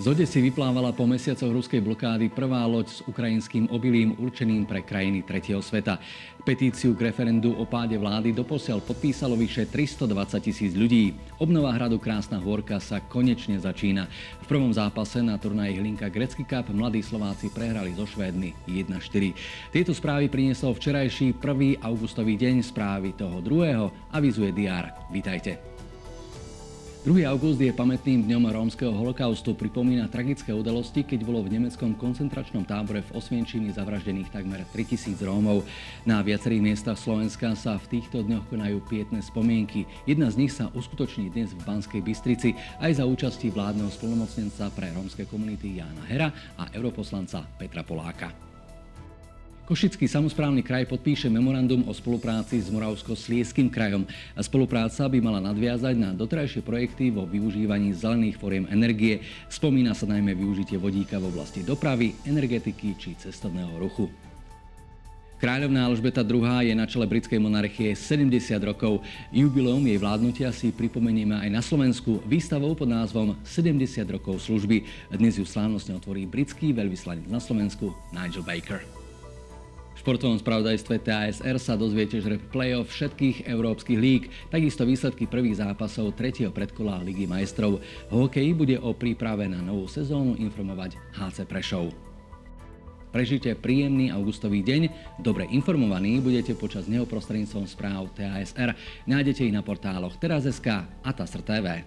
Z Odesy vyplávala po mesiacoch ruskej blokády prvá loď s ukrajinským obilím určeným pre krajiny tretieho sveta. Petíciu k referendu o páde vlády doposiaľ podpísalo vyše 320 tisíc ľudí. Obnova hradu Krásna Hôrka sa konečne začína. V prvom zápase na turnaji Hlinka Grecky Cup mladí Slováci prehrali so Švédmi 1-4. Tieto správy priniesol včerajší 1. augustový deň správy toho druhého, avizuje DR. Vítajte. 2. august je pamätným dňom rómskeho holokaustu, pripomína tragické udalosti, keď bolo v nemeckom koncentračnom tábore v Osvienčimi zavraždených takmer 3000 Rómov. Na viacerých miestach Slovenska sa v týchto dňoch konajú pietné spomienky. Jedna z nich sa uskutoční dnes v Banskej Bystrici aj za účasti vládneho spolnomocnenca pre rómske komunity Jána Hera a europoslanca Petra Poláka. Košický samozprávny kraj podpíše memorandum o spolupráci s Moravsko-Slieským krajom. Spolupráca by mala nadviazať na doterajšie projekty vo využívaní zelených foriem energie. Spomína sa najmä využitie vodíka v oblasti dopravy, energetiky či cestovného ruchu. Kráľovná Alžbeta II. je na čele britskej monarchie 70 rokov. Jubileum jej vládnutia si pripomenieme aj na Slovensku výstavou pod názvom 70 rokov služby. Dnes ju slávnostne otvorí britský veľvyslanec na Slovensku Nigel Baker. Športovom spravodajstve TASR sa dozviete, že play-off všetkých európskych líg, takisto výsledky prvých zápasov tretieho predkola Ligy majstrov. V hokeji bude o príprave na novú sezónu informovať HC Prešov. Prežite príjemný augustový deň, dobre informovaní budete počas neho prostredníctvom správ TASR. Nájdete ich na portáloch teraz.sk a TASR TV.